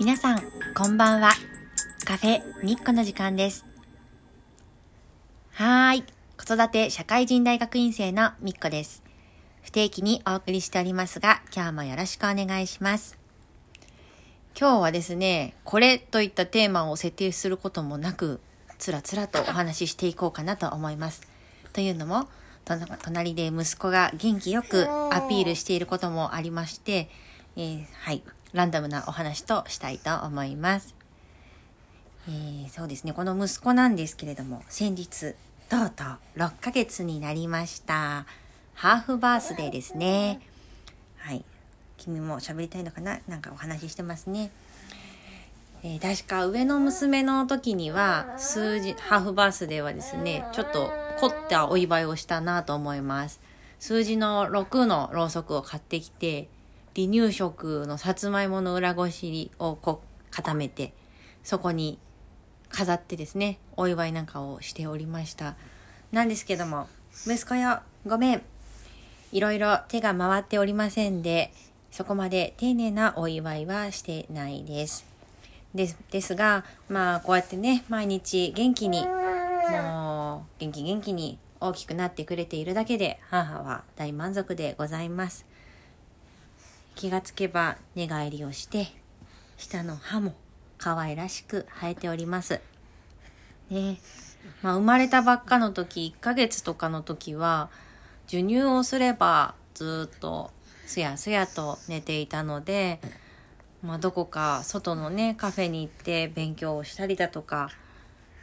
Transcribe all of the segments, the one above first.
皆さん、こんばんは。カフェみっこの時間です。はーい。子育て社会人大学院生のみっこです。不定期にお送りしておりますが、今日もよろしくお願いします。今日はですね、これといったテーマを設定することもなく、つらつらとお話ししていこうかなと思います。というのも、隣で息子が元気よくアピールしていることもありまして、えーはい、ランダムなお話としたいと思います。えーそうですね、この息子なんですけれども、先日、とうとう6ヶ月になりました。ハーフバースデーですね。はい。君も喋りたいのかな？なんかお話ししてますね。えー確か上の娘の時には数字ハーフバースデーはですねちょっと凝ったお祝いをしたなと思います数字の6のろうそくを買ってきて離乳食のさつまいもの裏ごしをこう固めてそこに飾ってですねお祝いなんかをしておりました。なんですけども息子よごめん。いろいろ手が回っておりませんでそこまで丁寧なお祝いはしてないです。ですですがまあこうやってね毎日元気にもう元気元気に大きくなってくれているだけで母は大満足でございます。気がつけば寝返りをして下の歯も可愛らしく生えております。ね。まあ生まれたばっかの時1ヶ月とかの時は授乳をすればずっとすやすやと寝ていたのでまあ、どこか外のねカフェに行って勉強をしたりだとか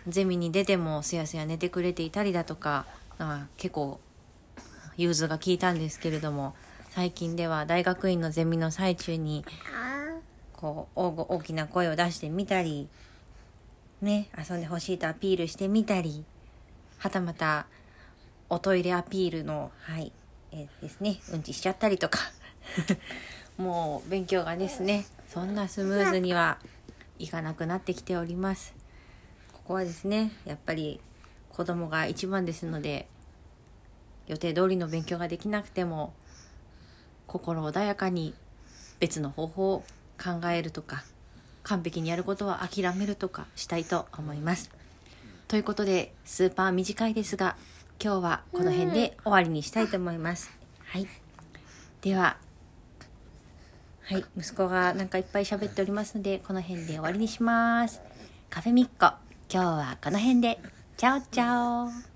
ゼミに出てもすやすや寝てくれていたりだとかあ結構融通が効いたんですけれども最近では大学院のゼミの最中にこう大きな声を出してみたりね遊んでほしいとアピールしてみたりはたまたおトイレアピールのはいえーですねうんちしちゃったりとか もう勉強がですねそんなスムーズにはいかなくなってきております。ここはですねやっぱり子供が一番ですので予定通りの勉強ができなくても心穏やかに別の方法を考えるとか完璧にやることは諦めるとかしたいと思いますということでスーパー短いですが今日はこの辺で終わりにしたいと思いますはいでははい、息子がなんかいっぱい喋っておりますので、この辺で終わりにします。カフェミッコ、今日はこの辺で。チャオチャオ。